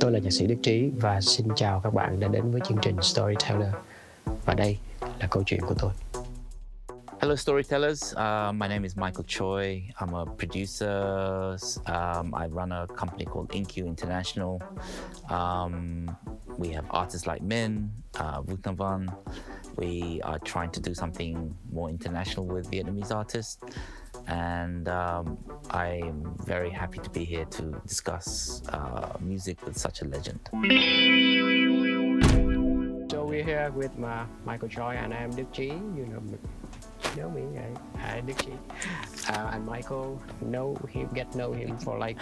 Tôi là nhạc sĩ Đức Trí và xin chào các bạn đã đến với chương trình Storyteller. Và đây là câu chuyện của tôi. Hello, storytellers. Uh, my name is Michael Choi. I'm a producer. Um, I run a company called InQ International. Um, we have artists like Min, uh, Van. We are trying to do something more international with Vietnamese artists. And um, I'm very happy to be here to discuss uh, music with such a legend. So we're here with my Michael Choi and I'm Đức Trí. You know, you know me, I, I Đức Trí. Uh, and Michael, know him, get know him for like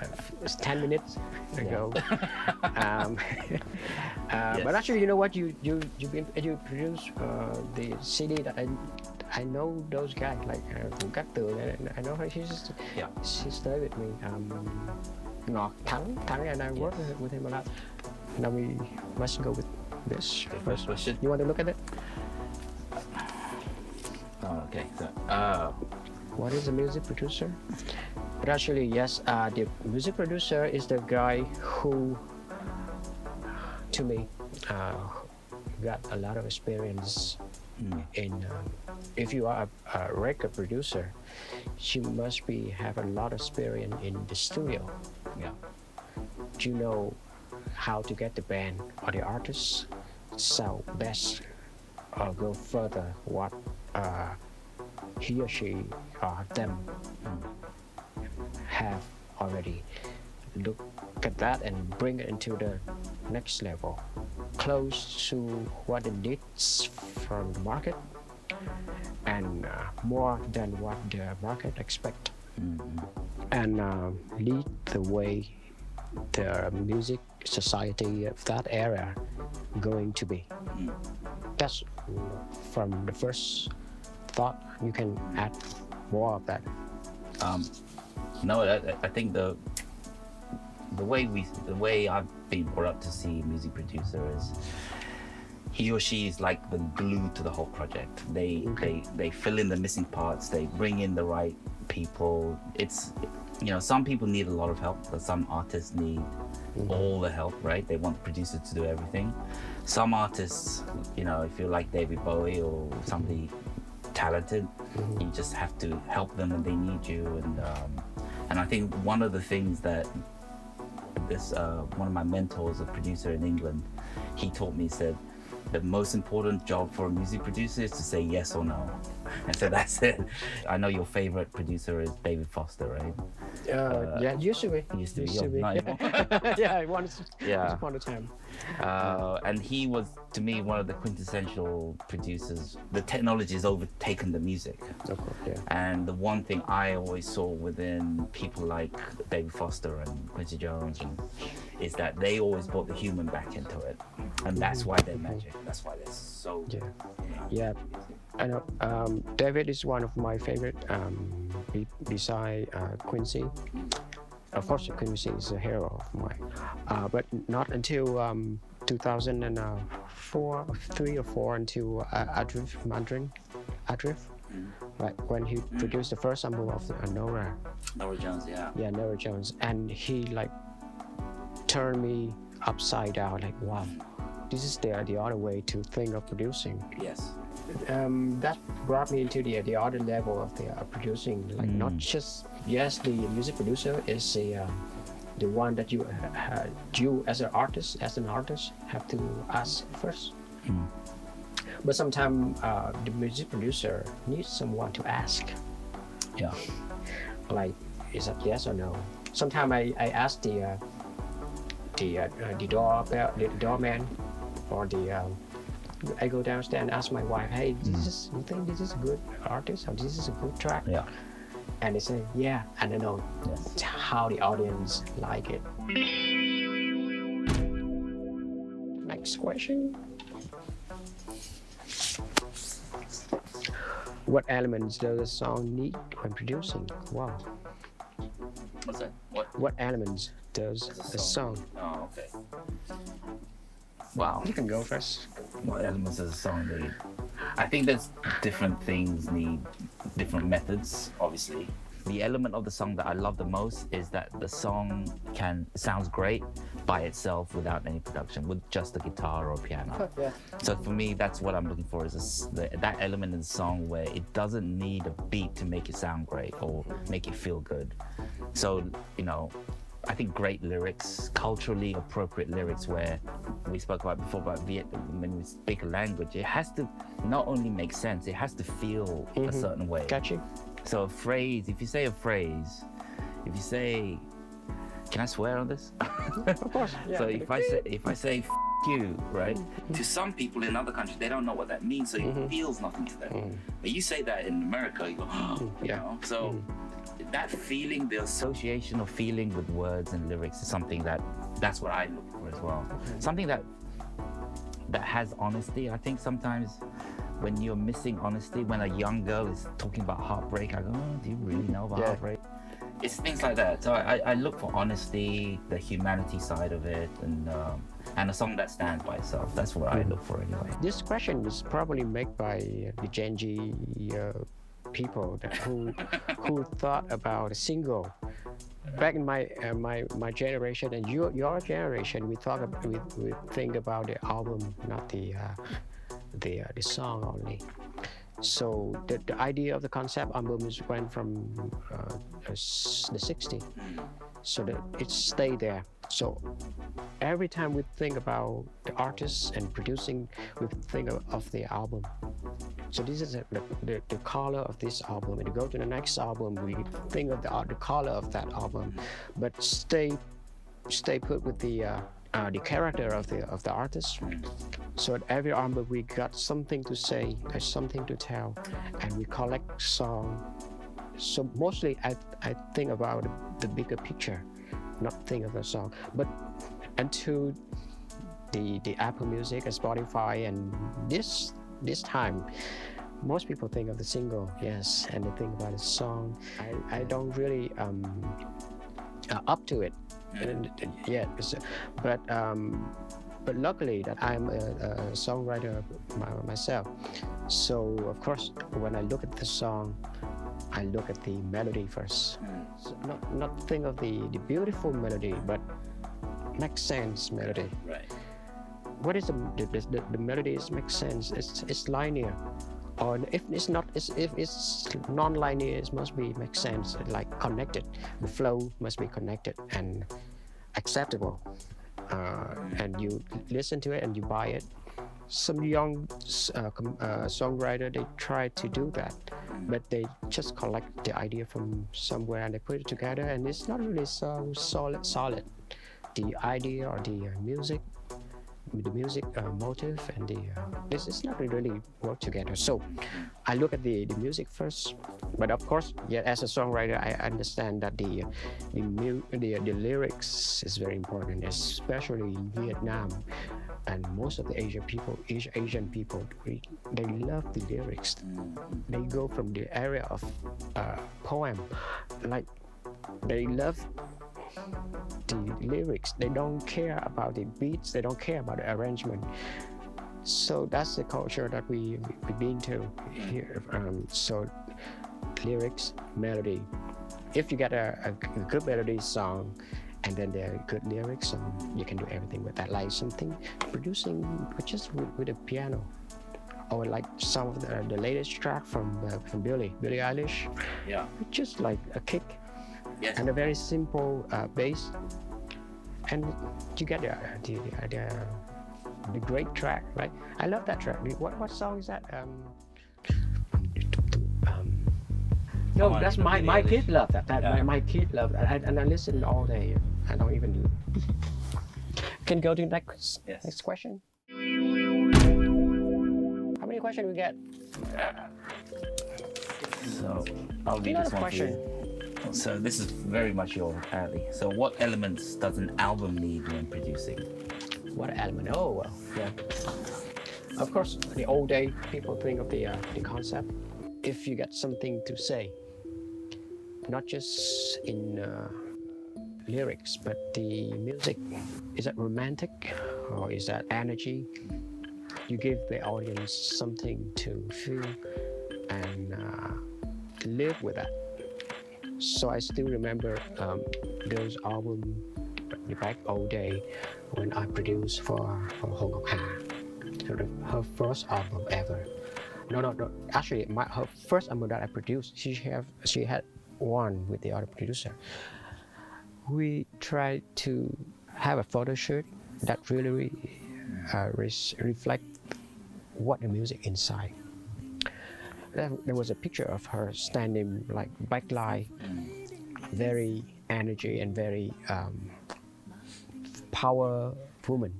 uh, 10 minutes ago. um, uh, Yes. But actually, you know what? You you you been, you produce uh, the CD that I I know those guys like uh, Vũ Cát Tường. I, know her. She's just, Yeah. she stayed with me. Um, Ngọt Thắng Thắng and I work with, with him a lot. Now we must go with this The first. first question. You want to look at it? Oh, okay. So, uh, What is a music producer? But actually, yes, uh, the music producer is the guy who, to me, uh, got a lot of experience mm, in. Um, if you are a, a record producer, you must be have a lot of experience in the studio. yeah. Do You know how to get the band or the artist sound best or go further what uh, he or she or them have already look at that and bring it into the next level close to what it needs from the market and uh, more than what the market expect Mm, and um, lead the way the music society of that era going to be. That's from the first thought. You can add more of that. Um, no, I, I- I think the the way we the way I've been brought up to see music producers is he or she is like the glue to the whole project. They they they fill in the missing parts. They bring in the right people. It's you know some people need a lot of help, but some artists need all the help. Right? They want the producer to do everything. Some artists, you know, if you're like David Bowie or somebody talented, you just have to help them when they need you. And um, and I think one of the things that this uh, one of my mentors, a producer in England, he taught me said the most important job for a music producer is to say yes or no. And so that's it. I know your favorite producer is David Foster, right? Uh, yeah, used to be. used to be, oh, not anymore. yeah, once, Yeah. once upon a time. Uh, and he was, to me, one of the quintessential producers. The technology has overtaken the music. Of course, yeah. And the one thing I always saw within people like David Foster and Quincy Jones and, is that they always brought the human back into it. And that's why they're magic. That's why they're so Yeah. you know, Yeah, I know. Um, David is one of my favorite. Um, be, beside uh, Quincy, of course, Quincy is a hero of mine. Uh, but not until um, 2004, three or four, until uh, Arif Mardin, Arif, right when he produced the first album of uh, Nora, Norah Jones, yeah. yeah, Norah Jones, and he like turned me upside down. Like, wow, this is the the other way to think of producing Yes. um, that brought me into the the other level of the uh, producing. Like not just yes, the music producer is the uh, the one that you uh, uh, you as an artist, as an artist, have to ask first. But sometimes uh, the music producer needs someone to ask, Yeah. like, is that yes or no? Sometimes I, I ask the uh, the the doorbell, the doorman, or the um, I go downstairs and ask my wife, hey, this is you think this is a good artist or this is a good track? Yeah. And they say, yeah, and I know Yes. how the audience like it. Next question. What elements does a song need when producing? Wow. What's that? What? What elements does Does a a song? Oh, okay. Wow. You can go first. what elements of the song need. I think there's different things need different methods, obviously. the element of the song that I love the most is that the song can sounds great by itself without any production, with just a guitar or piano. yeah. So for me, that's what I'm looking for is the, that element in the song where it doesn't need a beat to make it sound great or make it feel good. So you know, I think great lyrics, culturally appropriate lyrics, where we spoke about before about Viet, when we speak a language, it has to not only make sense, it has to feel a certain way. Catchy. So a phrase, if you say a phrase, if you say, can I swear on this? Of course. Yeah. so if I say if I say F- you, right? To some people in other countries, they don't know what that means, so it feels nothing to them. But you say that in America, you go, you Yeah. know. So that feeling, the association of feeling with words and lyrics is something that that's what I look for as well. Something that that has honesty. I think sometimes when you're missing honesty, when a young girl is talking about heartbreak, I go, oh, do you really know about Yeah. heartbreak? It's things like that. So I, I look for honesty, the humanity side of it, and um, and a song that stands by itself. That's what I look for anyway. This question was probably made by the Gen Z uh, people that who who thought about a single. Back in my uh, my my generation and your your generation, we thought about, we, we think about the album, not the uh, the uh, the song only. So the, the idea of the concept album is went from uh, the 60s. So that it stayed there. So every time we think about the artists and producing, we think of, of the album. So this is the, the, the color of this album. And you go to the next album, we think of the, art- the color of that album, but stay stay put with the uh, uh, the character of the of the artist. So at every album we got something to say, something to tell, and we collect song. So mostly I I think about the bigger picture, not think of the song. But until the the Apple Music and Spotify and this this time, most people think of the single, yes, and they think about the song. I, I don't really um, uh, up to it yet, but um, but luckily that I'm a, a songwriter myself. So of course, when I look at the song, I look at the melody first. So not not think of the, the beautiful melody, but make sense melody. Right. What is the the, the, the melody? Is make sense. It's it's linear, or if it's not, it's, if it's non-linear, it must be make sense. Like connected. The flow must be connected and acceptable. Uh, and you listen to it and you buy it. Some young uh, com- uh, songwriter they try to do that, but they just collect the idea from somewhere and they put it together, and it's not really so solid. Solid. The idea or the uh, music the music uh, motive and the uh, this is not really work together. So i look at the, the music first but of course yeah as a songwriter i understand that the the, mu- the, the lyrics is very important especially in vietnam and most of the asian people Asi- asian people they love the lyrics. They go from the area of uh, poem like they love the lyrics. They don't care about the beats. They don't care about the arrangement. So that's the culture that we we've been to here. Um, so lyrics, melody. If you get a good melody song, and then the good lyrics, um, you can do everything with that. Like something producing just with, with a piano. Or like some of the, the latest track from uh, from Billie Billie Eilish, Yeah. just like a kick Yes. and a very simple uh, bass, and you get the the, the, the, the great track, right? I love that track. What what song is that? Um, um, no, Come on, that's my my kid love that. that Yeah. my, my kid love that, and, and I listen all day. I don't even. Can go to the next Yes. next question. How many questions we get? So I'll read Another this one question. So this is very much your alley. So what elements does an album need when producing? What element? Oh, well, yeah. Of course, the old day people think of the uh, the concept. If you got something to say, not just in uh, lyrics, but the music. Is that romantic or is that energy? You give the audience something to feel and uh, live with that. So I still remember um, those albums back old day when I produced for for Hong Kong the, her first album ever. No, no, no. Actually, my her first album that I produced, she have she had one with the other producer. We tried to have a photo shoot that really uh, reflect what the music inside. There, was a picture of her standing like backlight, very energy and very um, power woman.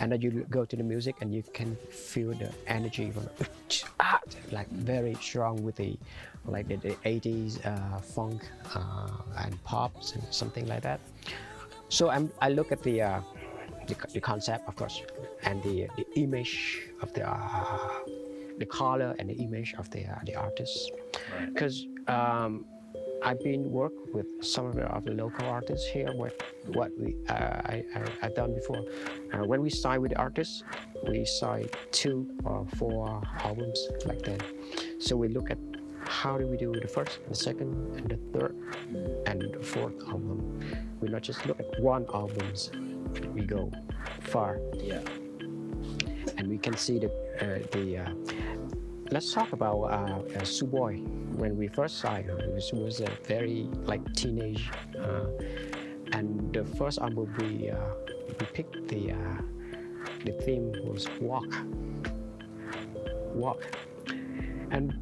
And then you go to the music and you can feel the energy from ah, like very strong with the like the, the 80s uh, funk uh, and pops and something like that. So I'm, I look at the, uh, the the concept, of course, and the the image of the uh, the color and the image of the uh, the artist, Right. because um, I've been work with some of the, of the local artists here. What what we uh, I, I I've done before. Uh, when we sign with the artists, we sign two or four albums like that. So we look at how do we do the first, the second, and the third, and the fourth album. We not just look at one albums. We go far, Yeah. and we can see the the. Uh, let's talk about uh, uh. When we first saw her, she was a very like teenage, uh, and the first album we uh, we picked the uh, the theme was walk, walk, and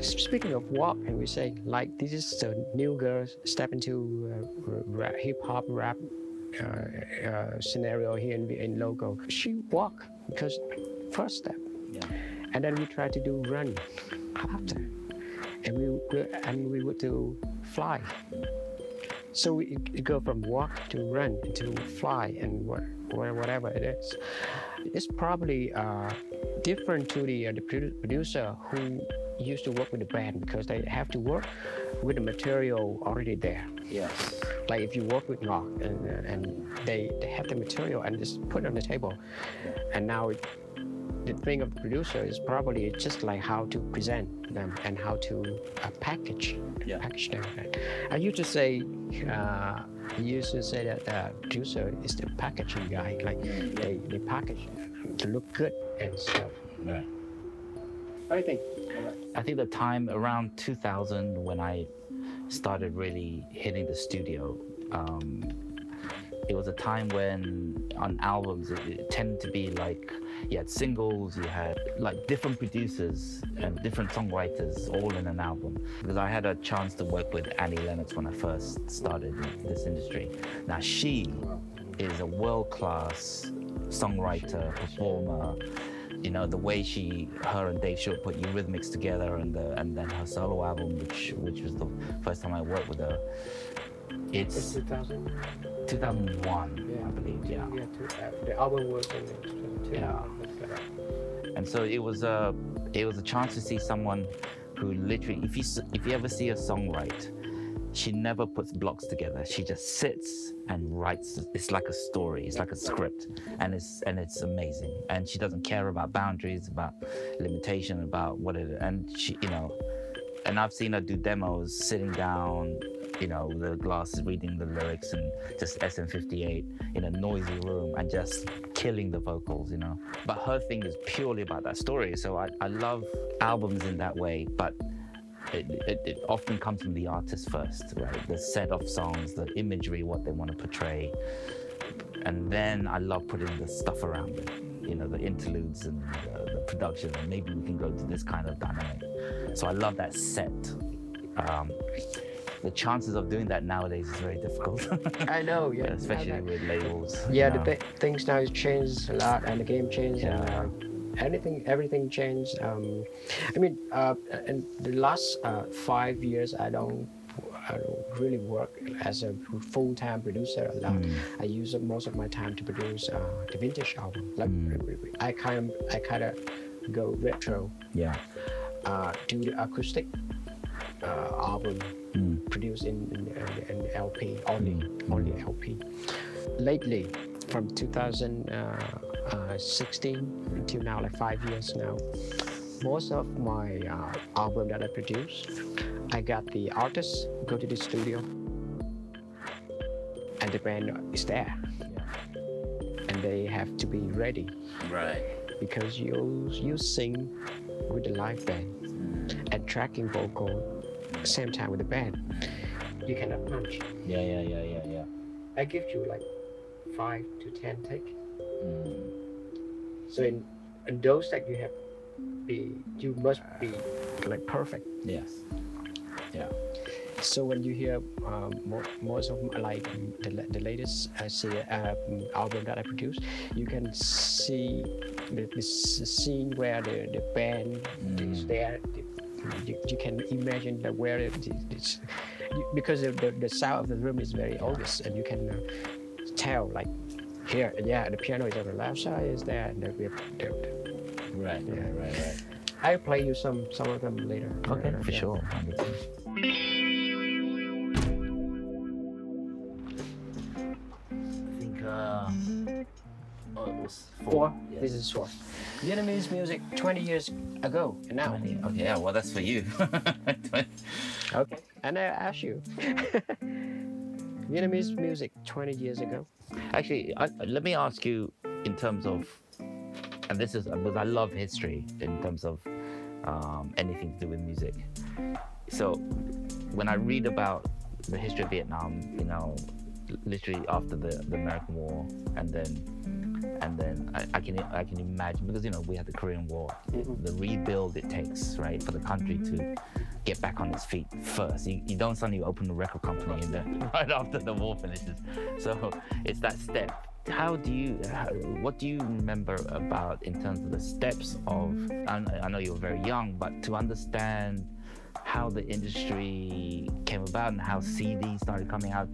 speaking of walk, and we say like this is the new girl step into uh, rap, hip hop rap uh, uh, scenario here in, in logo. She walk because first step, Yeah. and then we try to do run after, and we and we would do fly. So we go from walk to run to fly and whatever it is. It's probably uh, different to the, uh, the producer who used to work with the band because they have to work with the material already there. Yes. Like if you work with rock and, and they, they have the material and just put it on the table. And now it, the thing of the producer is probably just like how to present them and how to uh, package Yeah. package them. I used to say, uh, I used to say that the producer is the packaging guy. Like they, they package to look good and stuff. Right. What do you think? I think the time around 2000 when I started really hitting the studio, um, it was a time when on albums it, it tended to be like you had singles, you had like different producers and different songwriters all in an album. Because I had a chance to work with Annie Lennox when I first started this industry. Now she is a world-class songwriter, performer. You know the way she, her and Dave Stewart put Eurythmics together, and the, and then her solo album, which which was the first time I worked with her. It's It's 2000. 2001, Yeah. I believe. Yeah. Yeah, two, uh, the album was in 2002. Yeah. And so it was a it was a chance to see someone who literally, if you if you ever see a songwrite, she never puts blocks together. She just sits and writes. It's like a story. It's like a script, and it's and it's amazing. And she doesn't care about boundaries, about limitation, about what it. And she, you know, and I've seen her do demos sitting down, you know, the glasses, reading the lyrics, and just SM58 in a noisy room and just killing the vocals, you know. But her thing is purely about that story. So I, I love albums in that way, but it, it, it often comes from the artist first, right? The set of songs, the imagery, what they want to portray. And then I love putting the stuff around it, you know, the interludes and the, the production. And maybe we can go to this kind of dynamic. So I love that set. Um, the chances of doing that nowadays is very difficult, I know, yeah. especially know. with labels. Yeah, the th- things now has changed a lot, and the game changed, and Yeah. uh, anything, everything changed. Um, I mean, uh, in the last uh, five years, I don't, I don't really work as a full-time producer a lot. Mm. I use most of my time to produce uh, the vintage album. Like Mm. I kind of, I kind of go retro, Yeah. uh, do the acoustic uh, album Mm. produced in, in, in, in LP only, Mm. only LP. Lately, from 2016 until now, like five years now, most of my uh, album that I produce, I got the artist go to the studio, and the band is there, and they have to be ready Right. because you you sing with the live band and tracking vocal same time with the band. You cannot punch. Yeah, yeah, yeah, yeah, yeah. I give you like five to ten take. Mm. So in, in those that you have be you must be like perfect. Yes. Yeah. So when you hear um, most of like the, the latest I see um, album that I produced, you can see the, this scene where the, the band is Mm. there. You, you can imagine that where it is you- because the, the, the sound of the room is very obvious and you can uh, tell like here yeah the piano is on the left side is there and the, the, the, Right, Yeah. right, right, right. I'll play you some some of them later. Okay, Uh, for yeah. sure. I think, uh, oh, it was four. Four. Yeah. This is four. Vietnamese music 20 years ago and now. 20. Okay, yeah, well, that's for you. Okay. And I ask you. Vietnamese music 20 years ago. Actually, I, let me ask you in terms of, and this is because I love history in terms of um, anything to do with music. So when I read about the history of Vietnam, you know, literally after the, the American War, and then and then I, I can I can imagine because you know we had the Korean War, Mhm. the rebuild it takes right for the country to get back on its feet first. You, you don't suddenly open a record company and then right after the war finishes. So it's that step. How do you, how, what do you remember about in terms of the steps of, I, I know you were very young, but to understand how the industry came about and how CDs started coming out,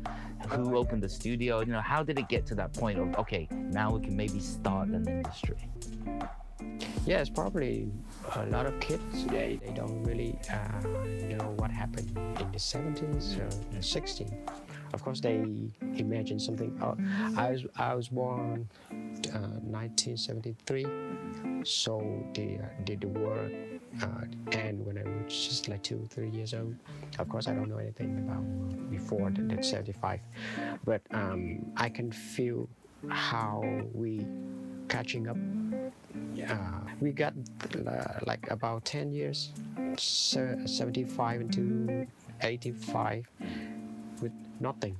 who opened the studio, you know, how did it get to that point of, okay, now we can maybe start an industry? Yeah, it's probably a lot of kids today. They don't really uh, know what happened in the 70s or the 60s. Of course, they imagine something. Oh, I was I was born uh, 1973, so the uh, the, the war uh, end when I was just like two three years old. Of course, I don't know anything about before the, the 75, but um, I can feel how we catching up. Uh, we got uh, like about 10 years, 75 into 85, with nothing.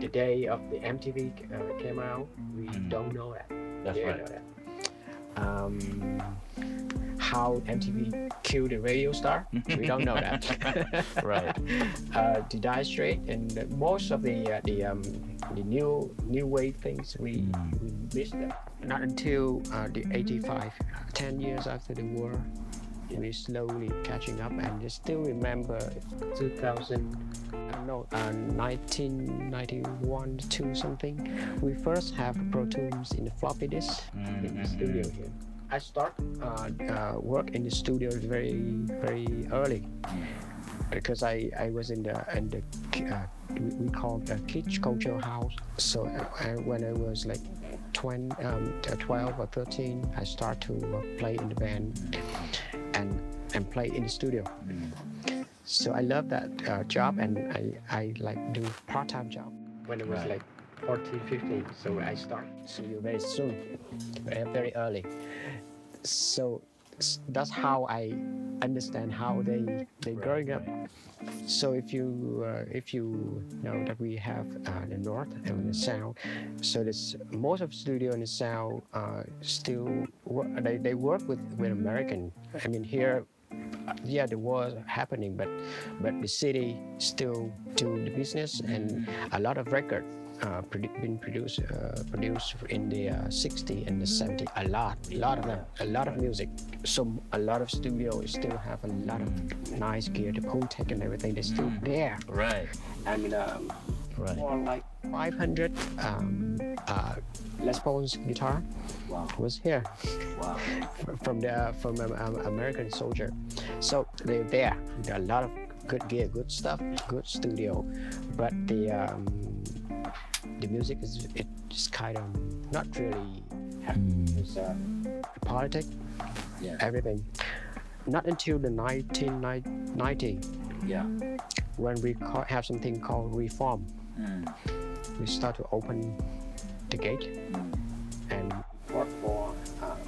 The day of the MTV uh, came out, we Mm. don't know that. That's right. know that. Um, how MTV killed the radio star, we don't know that. Right. uh, the Dire Straits and most of the uh, the um, the new new wave things we Mm. we missed that. Not until uh, the 85, 10 years after the war, we slowly catching up and just still remember 2000. I uh, 1991 to something. We first have Pro Tools in the floppy disk in the studio here. I start uh, uh, work in the studio very very early because I, I was in the in the uh, we, we call the kids culture house. So uh, I, when I was like 20, um, uh, 12 or 13, I start to uh, play in the band and and play in the studio. So I love that uh, job and I, I like do part-time job when it was Right. like 14, 15. So I start studio very soon, very, very early. So that's how I understand how they they growing up. So if you uh, if you know that we have uh, the north and the south, so this most of studio in the south uh, still work, they, they work with with American. I mean here, yeah, the war happening, but but the city still do the business and a lot of record. Uh, produ- been produced uh, produced in the uh, 60 and the 70 a lot a lot of them a lot of music so a lot of studios still have a lot of nice gear the pool tech and everything they're still there Right. I mean um, Right. more like 500 um, uh, Les Paul's guitar Wow. was here Wow. from the from um, American soldier. So they're there. There are a lot of good gear, good stuff, good studio, but the um, the music is it's kind of not really. It's uh, politics, Yeah. everything. Not until the 1990, Yeah. when we ca- have something called reform, Mm. we start to open the gate Mm. and work for um,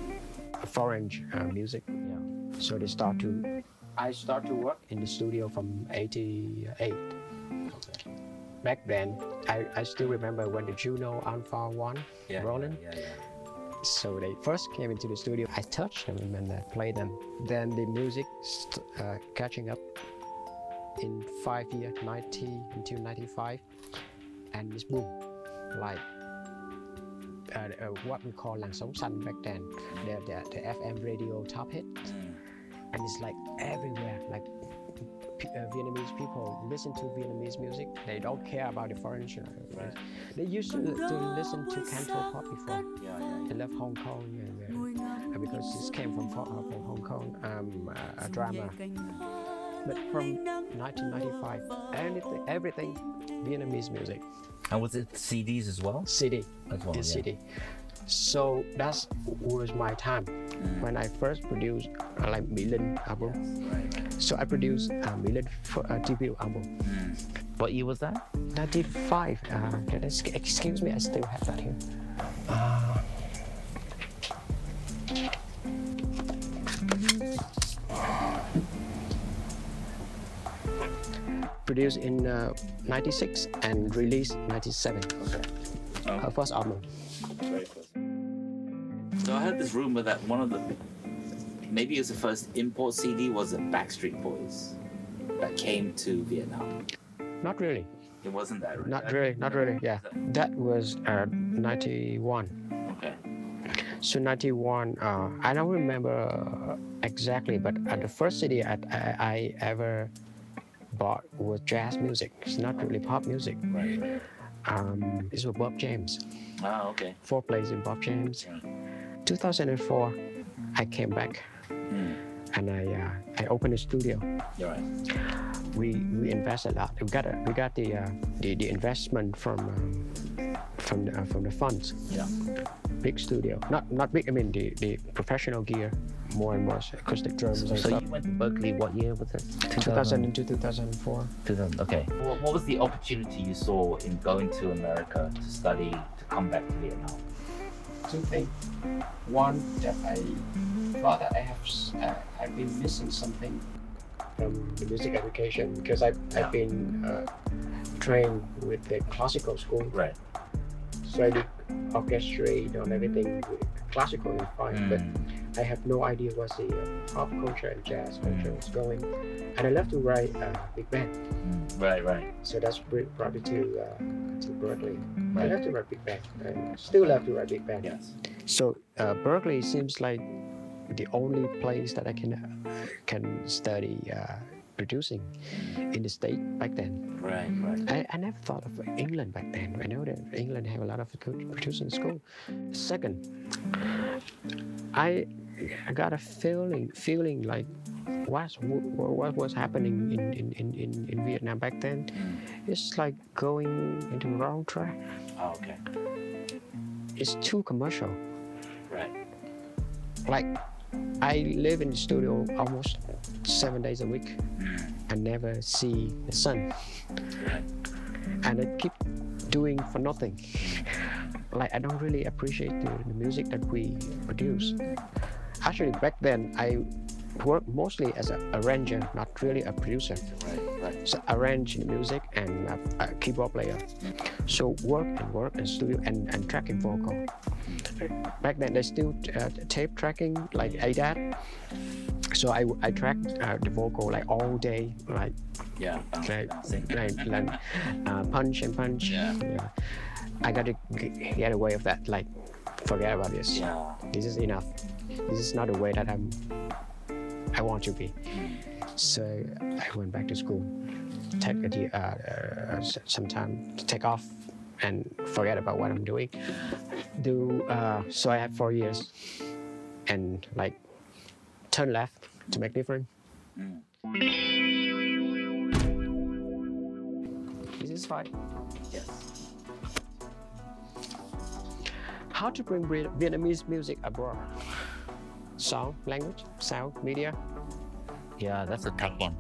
foreign uh, music. Yeah. So they start to. I start to work in the studio from '88. Okay. Back then, I, I still remember when the Juno Alpha One Yeah. rolling. Yeah, yeah. So they first came into the studio. I touched them and I played them. Then the music st- uh, catching up in five years, 90 until 95, and it's boom, like uh, uh, what we call Làn Sóng Xanh back then, the, the, the FM radio top hit, Mm. and it's like everywhere, like. P- Uh, Vietnamese people listen to Vietnamese music. They don't care about the foreign. uh, Right. They used to, to listen to Canto Pop before. Yeah, yeah, I love Hong Kong and, uh, because this came from, Fo- uh, from Hong Kong, um, uh, a drama. But from 1995, anything, everything Vietnamese music, And was it CDs as well? CD, As well. is yeah. CD. So that was my time. When I first produced uh, like Mỹ Linh album. Right. So I produced uh, Mỹ Linh for uh, debut album. Mm. What year was that? 95. Uh, can I- excuse me, I still have that here. Uh, produced in uh, 96 and released 97. Oh. Her first album. So I heard this rumor that one of the maybe it was the first import CD was the Backstreet Boys that came to Vietnam. Not really. It wasn't that, right? Not really. Not really. Yeah. That was uh, 91. Okay. So 91, uh, I don't remember uh, exactly, but uh, the first CD I, I, I ever bought was jazz music. It's not really pop music. Right. Um, this was Bob James. Ah, okay. Four plays in Bob James. Right. 2004, I came back Mm. and I uh, I opened a studio. You're right. We we invest a lot. We got a, we got the uh, the, the investment from um, from the, uh, from the funds. Yeah. Big studio, not not big. I mean the, the professional gear, more and more acoustic drums and So you went to Berklee. What year was it? 2000 to 2004. 2000. Okay. What, what was the opportunity you saw in going to America to study to come back to Vietnam? Two things. One that I thought that I have uh, I've been missing something from the music education because I've, Yeah. I've been uh, trained with the classical school, Right. so I did orchestrate and everything. Classical is fine, but I have no idea what the uh, pop culture and jazz culture is going. And I love to write uh, big band, Mm. Right. Right. so that's br- brought me to uh, to Berklee. I love to write big band. I still love to write big band. Yes. So uh, Berklee seems like the only place that I can uh, can study uh, producing in the state back then. Right. Right. I, I never thought of England back then. I know that England have a lot of good producing school. Second, I I got a feeling feeling like what's, what, what was happening in, in, in, in, Vietnam back then. It's like going into the wrong track. Oh, okay. It's too commercial. Right. like I live in the studio almost seven days a week and never see the sun. Right. And I keep doing for nothing. Like I don't really appreciate the, the music that we produce. Actually, back then I worked mostly as an arranger, not really a producer. Right. Right. So arrange music and a, a keyboard player. So work and work and studio and, and tracking vocal. Back then they still uh, tape tracking like ADAT. So I, I tracked uh, the vocal like all day, like, Yeah. like, like, like uh, punch and punch. Yeah. yeah. I got to get away of that. Like, forget about this. Yeah. This is enough. This is not the way that I'm. I want to be. So I went back to school, take a, uh, uh, some time to take off and forget about what I'm doing. Do uh, so I had four years, and like turn left to make different. Mm. This is fine. Yes. How to bring Vietnamese music abroad? Song, language, sound, media. Yeah, that's a tough one.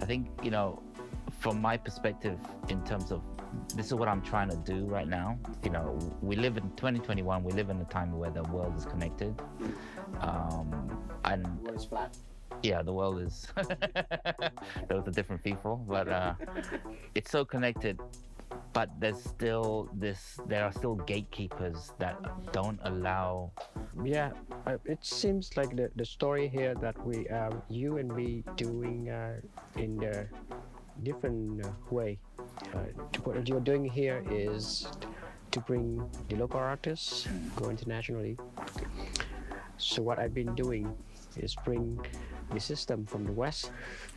I think you know, from my perspective, in terms of this is what I'm trying to do right now. You know, we live in 2021. We live in a time where the world is connected, um, and What is flat? yeah, the world is. Those are different people, but uh, it's so connected. But there's still this. There are still gatekeepers that don't allow. Yeah, uh, it seems like the, the story here that we, um, you and me, doing uh, in the different uh, way. Uh, what you're doing here is to bring the local artists go internationally. So what I've been doing is bring the system from the west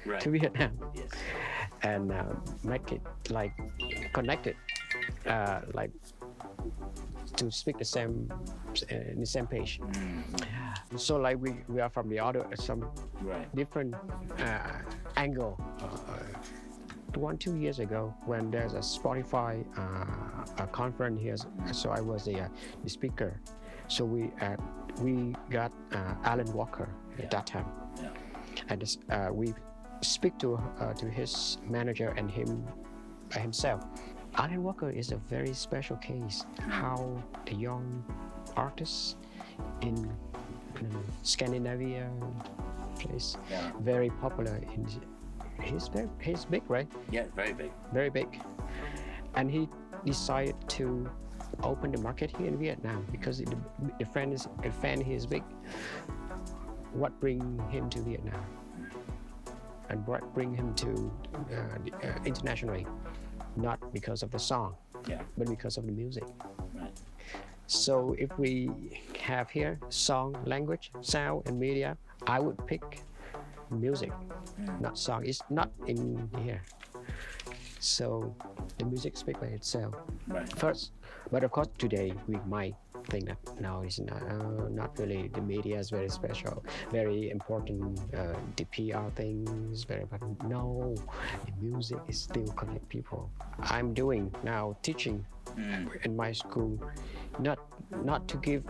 Right. to Vietnam Yes. And uh, make it like connected, uh, like to speak the same uh, the same page. So like we, we are from the other some Right. different uh, angle. Uh, one two years ago, when there's a Spotify uh, a conference here, so I was the, uh, the speaker. So we uh, we got uh, Alan Walker Yeah. at that time Yeah. and uh, we speak to uh, to his manager and him by himself. Alan Walker is a very special case. How the young artists in, in Scandinavia place Yeah. very popular in. He's very he's big, right? Yeah. Very big. Very big, and he decided to open the market here in Vietnam because the, the fan is the fan here is big. What bring him to Vietnam? And bring him to uh, uh, internationally? Not because of the song, Yeah. but because of the music. Right. So if we have here song, language, sound, and media, I would pick music, not song. It's not in here. So the music speaks by itself Right. first. But of course, today we might think that no, it's not, uh, not really. The media is very special, very important. Uh, the PR thing is very important. No, the music is still connect people. I'm doing now teaching in my school, not not to give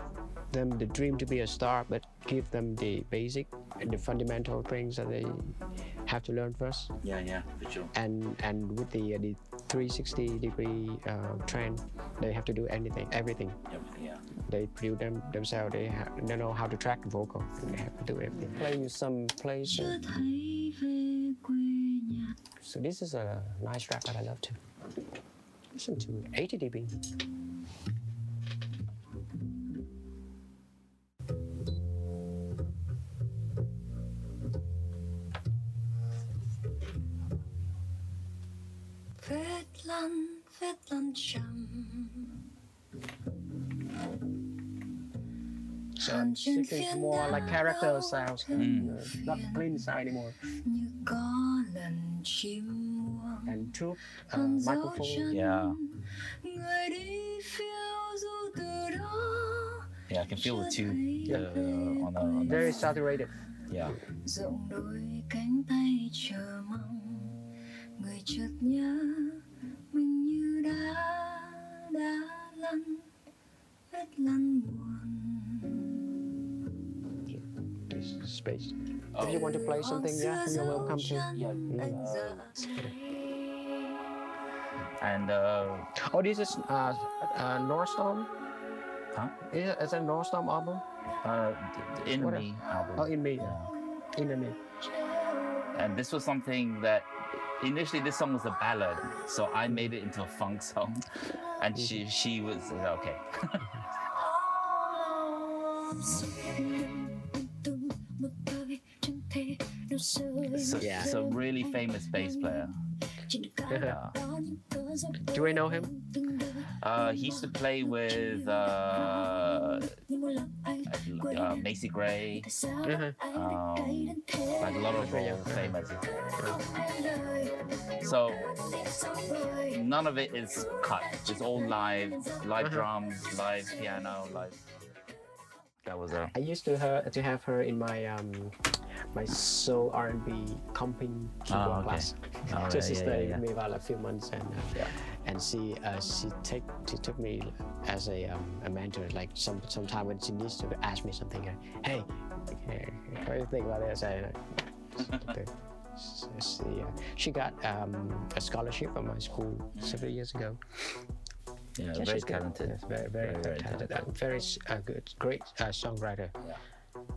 them the dream to be a star, but give them the basic and the fundamental things that they have to learn first Yeah. Yeah. For sure. and and with the uh, the 360 degree uh, trend they have to do anything everything Yeah. Yeah. they produce them themselves they, ha- they know how to track the vocal they have to do everything play you some plays chưa thấy về quê nhà so this is a nice track that I love to listen to 80 dB phết lăn phết lăn trầm so Hàn this trên is phiến more like đá character lâu sounds thêm uh, not clean sound anymore như có lần chim muông and troop uh, hòn dấu microphone chân Yeah. người đi phiêu du từ đó Yeah. I can feel the tube Yeah. uh, on the. On the very saturated yeah. rộng đôi cánh tay chờ mong người chợt nhớ lăn hết lăn buồn space Oh. if you want to play something yeah you're welcome to Yeah. anh And uh, Oh, this is uh, uh, Northstorm. huh? Is it, is it a Northstorm album? Uh, th- th- in What me album. Oh, in me, Yeah. in me. And this was something that initially this song was a ballad, so I made it into a funk song, and she she was okay. so, Yeah. so really famous bass player. Yeah. Do I know him? Uh, he used to play with uh, uh, Macy Gray, Uh-huh. um, like a lot of real famous. So none of it is cut. It's all live, live Uh-huh. drums, live piano, live. That was a I used to her to have her in my um my soul R&B comping keyboard Ah, okay. class. Oh, so yeah, she yeah, yeah, with me about a few months, and uh, Yeah. And she uh, she take she took me as a um, a mentor. Like some sometime when she needs to ask me something, uh, hey, hey, what do you think about this? I, uh, S- s- She got um, a scholarship from my school several years ago. Yeah, Yeah, very talented. Yes, very, very, Very, very talented. talented. very uh, good, great uh, songwriter. Yeah.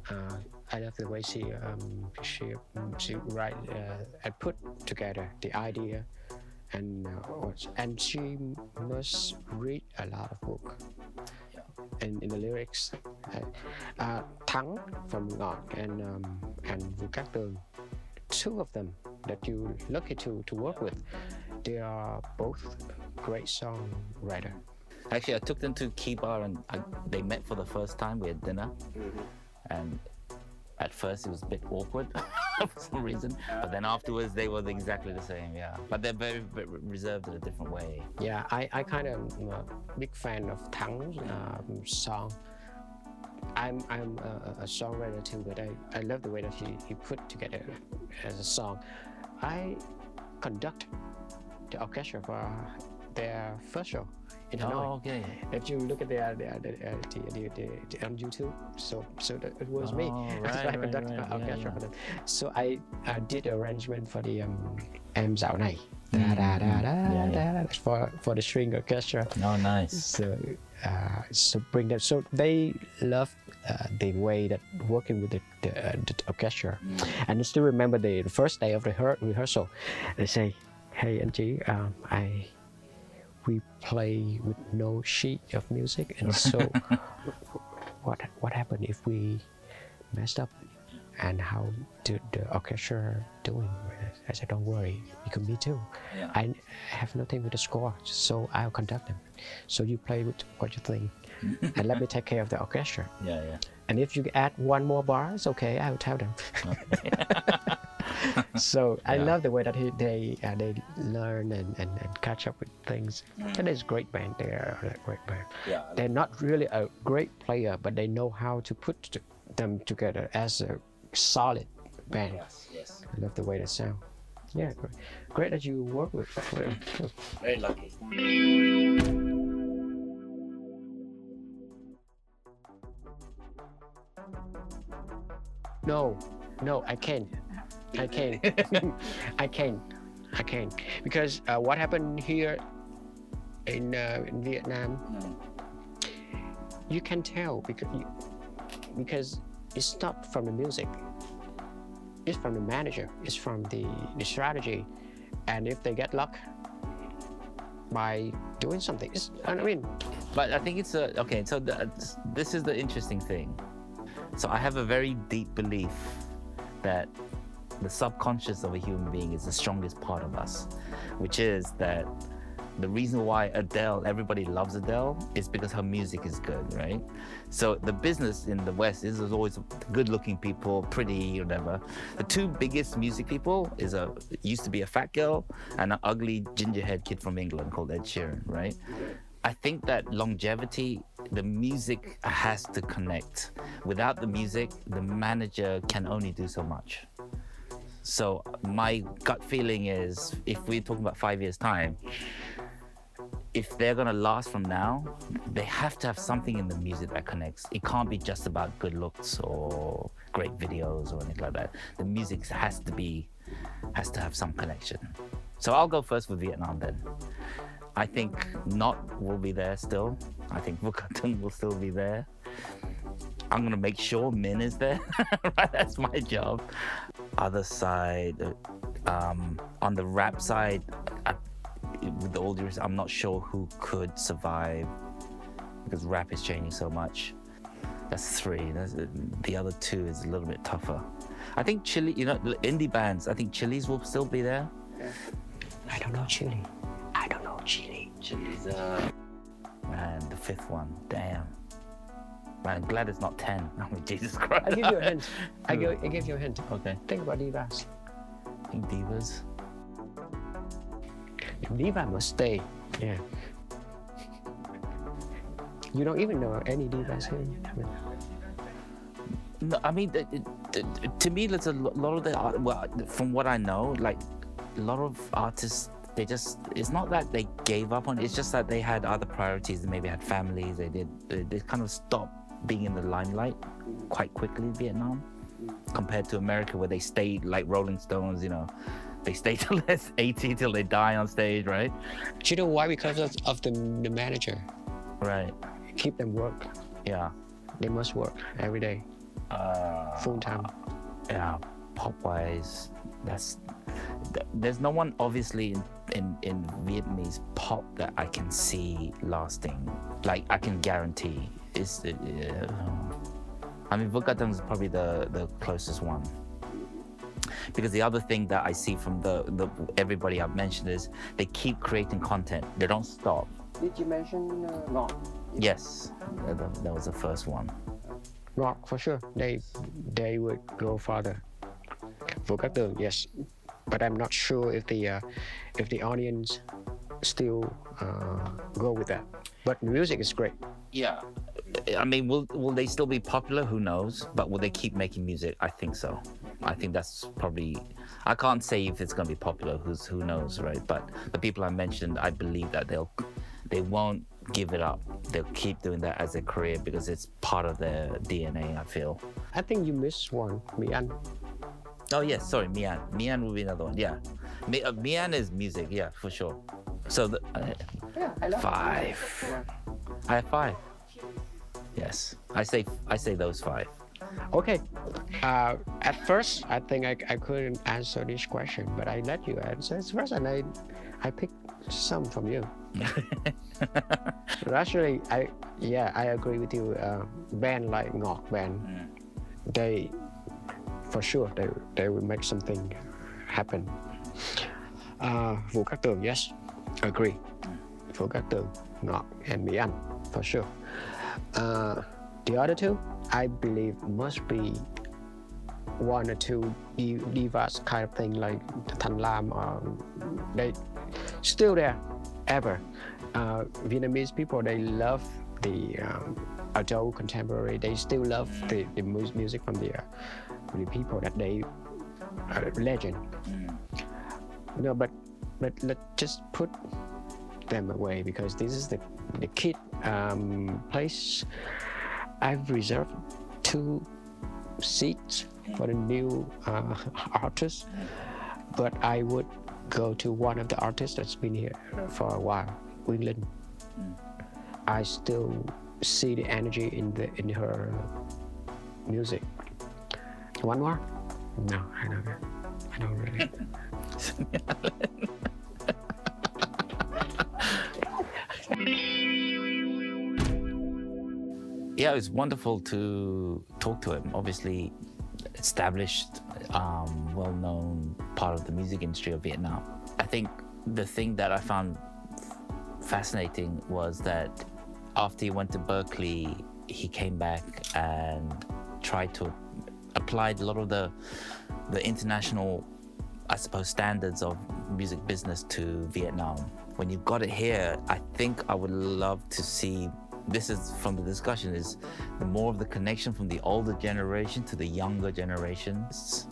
Uh, I love the way she um, she she write uh, and put together the idea, and uh, and she must read a lot of book. And in the lyrics, uh, Thắng from Ngọt and um, and Vũ Cát Tường, two of them that you lucky to to work with, they are both great songwriter. Actually, I took them to Kibar and I, they met for the first time. We had dinner, and at first it was a bit awkward for some reason, but then afterwards they were exactly the same. Yeah, but they're very, very reserved in a different way. Yeah, I, I kind of am a big fan of Thắng's um, song. I'm I'm a, a songwriter too, but I, I love the way that he, he put together as a song. I conduct the orchestra for their first show in Hanoi. Oh, okay. If you look at the, uh, the, the, the, the, on YouTube, so so that it was me. Oh, so right, I right, right. the Yeah, orchestra yeah. for them. So I uh, did arrangement for the um, Em Dạo Này. Mm, Da, da, da, da, yeah. da, for for the string orchestra. Oh, nice. So uh, so bring them. So they love uh, the way that working with the, the, uh, the orchestra. And I still remember the, the first day of the rehearsal. They say, "Hey, Angie, um, I we play with no sheet of music, and so what what happened if we messed up?" And how did the orchestra doing? I said, "Don't worry, because me too. Yeah. I have nothing with the score, so I'll conduct them. So you play with what you think, and let me take care of the orchestra. Yeah, yeah. And if you add one more bar, it's okay. I'll tell them. so I love the way that he, they uh, they learn and, and, and catch up with things. That is great band. They are a great band. Yeah. They're not really a great player, but they know how to put t- them together as a solid band. Yes, yes. I love the way they sound. Yeah, great, great that you work with. with them. Very lucky. No, no, I can't. I can't. I can't. I can't. Because uh, what happened here in, uh, in Vietnam, you can tell because you, because it's not from the music. It's from the manager. It's from the, the strategy, and if they get luck by doing something, it's, I mean, But I think it's a okay. So the, this is the interesting thing. So I have a very deep belief that the subconscious of a human being is the strongest part of us, which is that the reason why Adele, everybody loves Adele, is because her music is good, right? So the business in the West is, always good-looking people, pretty, whatever. The two biggest music people is a used to be a fat girl and an ugly gingerhead kid from England called Ed Sheeran, right? I think that longevity, the music has to connect. Without the music, the manager can only do so much. So my gut feeling is, if we're talking about five years time, if they're gonna last from now, they have to have something in the music that connects. It can't be just about good looks or great videos or anything like that. The music has to be, has to have some connection. So I'll go first with Vietnam then. I think Ngọt will be there still. I think Vũ Cát Tường will still be there. I'm gonna make sure Min is there. right, that's my job. Other side, um, on the rap side, I, with the old years, I'm not sure who could survive because rap is changing so much. That's three. That's, the other two is a little bit tougher. I think Chile, you know, indie bands. I think Chillies will still be there. I don't know Chile. I don't know Chile. Chillies uh Man, the fifth one. Damn. Man, I'm glad it's not ten. I mean, Jesus Christ. I give you a hint. I give, I give you a hint. Okay. Think about divas. Think Divas. Diva must stay. Yeah. You don't even know any divas here. I mean, No, I mean, to me, there's a lot of the art. Well, from what I know, like a lot of artists, they just. It's not that they gave up on. it, It's just that they had other priorities. They maybe had families. They did. They, they kind of stopped being in the limelight quite quickly in Vietnam. compared to America where they stay like Rolling Stones, you know, they stay till they're 80 till they die on stage, right? Do you know why? Because of, of the, the manager. Right. Keep them work. Yeah. They must work every day, Uh, full time. yeah, pop wise, that's th- there's no one obviously in, in in Vietnamese pop that I can see lasting. Like I can guarantee is the. Uh, I mean, Vũ Cát Tường is probably the the closest one. Because the other thing that I see from the, the everybody I've mentioned is they keep creating content. They don't stop. Did you mention uh, Ngọt? Yes, that, that was the first one. Ngọt for sure. They they would go farther. Vũ yes, but I'm not sure if the uh, if the audience still uh, go with that. But the music is great. Yeah. I mean, will will they still be popular? Who knows? But will they keep making music? I think so. I think that's probably. I can't say if it's going to be popular. Who's who knows, right? But the people I mentioned, I believe that they'll they won't give it up. They'll keep doing that as a career because it's part of their DNA. I feel. I think you missed one, Mỹ Anh. Oh yes, sorry, Mỹ Anh. Mian will be another one. Yeah, Mi- uh, Mỹ Anh is music. Yeah, for sure. So the, uh, Yeah, I love five. I have five. Yes, I say I say those five. Okay. Uh, at first, I think I, I couldn't answer this question, but I let you answer it first, and I I picked some from you. But actually, I yeah, I agree with you. Uh, band like Ngọt band, they for sure they they will make something happen. Uh, Vũ Cát Tường, yes, agree. Vũ Cát Tường, Ngọt, and Mỹ Anh, for sure. Uh, the other two, I believe, must be one or two di- divas kind of thing like Thanh Lam or they still there ever. Uh, Vietnamese people they love the um, adult contemporary. They still love the, the mu- music from the, uh, the people that they are legend. No, but but let's just put them away because this is the the kid um, place. I've reserved two seats for the new uh, artist, but I would go to one of the artists that's been here for a while, Lin. I still see the energy in the in her music. One more? No, I don't. I don't really. Yeah, it's wonderful to talk to him. Obviously, established, um, well-known part of the music industry of Vietnam. I think the thing that I found fascinating was that after he went to Berklee, he came back and tried to apply a lot of the the international, I suppose, standards of music business to Vietnam. When you got it here, I think I would love to see. This is from the discussion is more of the connection from the older generation to the younger generations.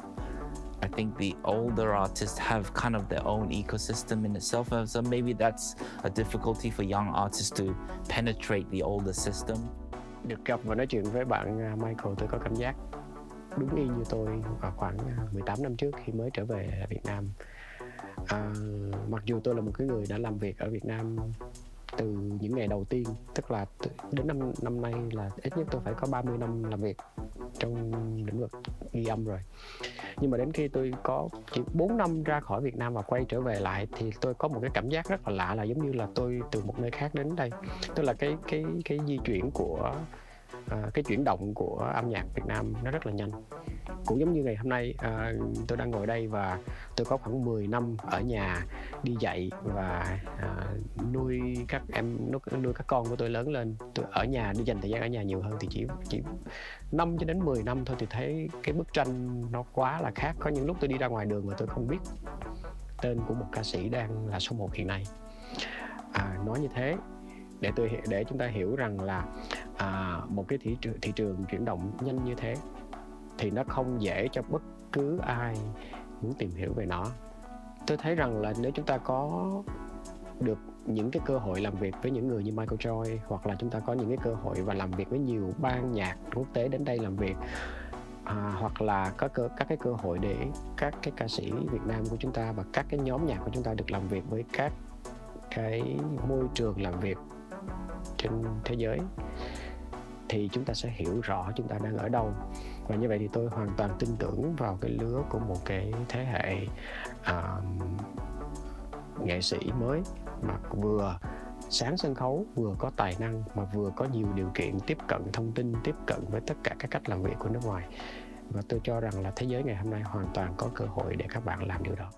I think the older artists have kind of their own ecosystem in itself, so maybe that's a difficulty for young artists to penetrate the older system. Được gặp và nói chuyện với bạn Michael tôi có cảm giác đúng y như tôi vào khoảng à, 18 năm trước khi mới trở về Việt Nam. À, mặc dù tôi là một cái người đã làm việc ở Việt Nam từ những ngày đầu tiên, tức là đến năm năm nay là ít nhất tôi phải có 30 năm làm việc trong lĩnh vực ghi âm rồi. Nhưng mà đến khi tôi có chỉ 4 năm ra khỏi Việt Nam và quay trở về lại thì tôi có một cái cảm giác rất là lạ là giống như là tôi từ một nơi khác đến đây. Tức là cái cái cái di chuyển của uh, cái chuyển động của âm nhạc Việt Nam nó rất là nhanh. Cũng giống như ngày hôm nay uh, tôi đang ngồi đây và tôi có khoảng 10 năm ở nhà đi dạy và uh, nuôi các em nuôi, các con của tôi lớn lên. Tôi ở nhà đi dành thời gian ở nhà nhiều hơn thì chỉ chỉ 5 cho đến 10 năm thôi thì thấy cái bức tranh nó quá là khác. Có những lúc tôi đi ra ngoài đường mà tôi không biết tên của một ca sĩ đang là số 1 hiện nay. À, nói như thế để tôi để chúng ta hiểu rằng là à, một cái thị trường thị trường chuyển động nhanh như thế thì nó không dễ cho bất cứ ai muốn tìm hiểu về nó. Tôi thấy rằng là nếu chúng ta có được những cái cơ hội làm việc với những người như Michael Joy hoặc là chúng ta có những cái cơ hội và làm việc với nhiều ban nhạc quốc tế đến đây làm việc à, hoặc là có cơ, các cái cơ hội để các cái ca sĩ Việt Nam của chúng ta và các cái nhóm nhạc của chúng ta được làm việc với các cái môi trường làm việc trên thế giới thì chúng ta sẽ hiểu rõ chúng ta đang ở đâu. Và như vậy thì tôi hoàn toàn tin tưởng vào cái lứa của một cái thế hệ uh, nghệ sĩ mới mà vừa sáng sân khấu vừa có tài năng mà vừa có nhiều điều kiện tiếp cận thông tin tiếp cận với tất cả các cách làm việc của nước ngoài. Và tôi cho rằng là thế giới ngày hôm nay hoàn toàn có cơ hội để các bạn làm điều đó.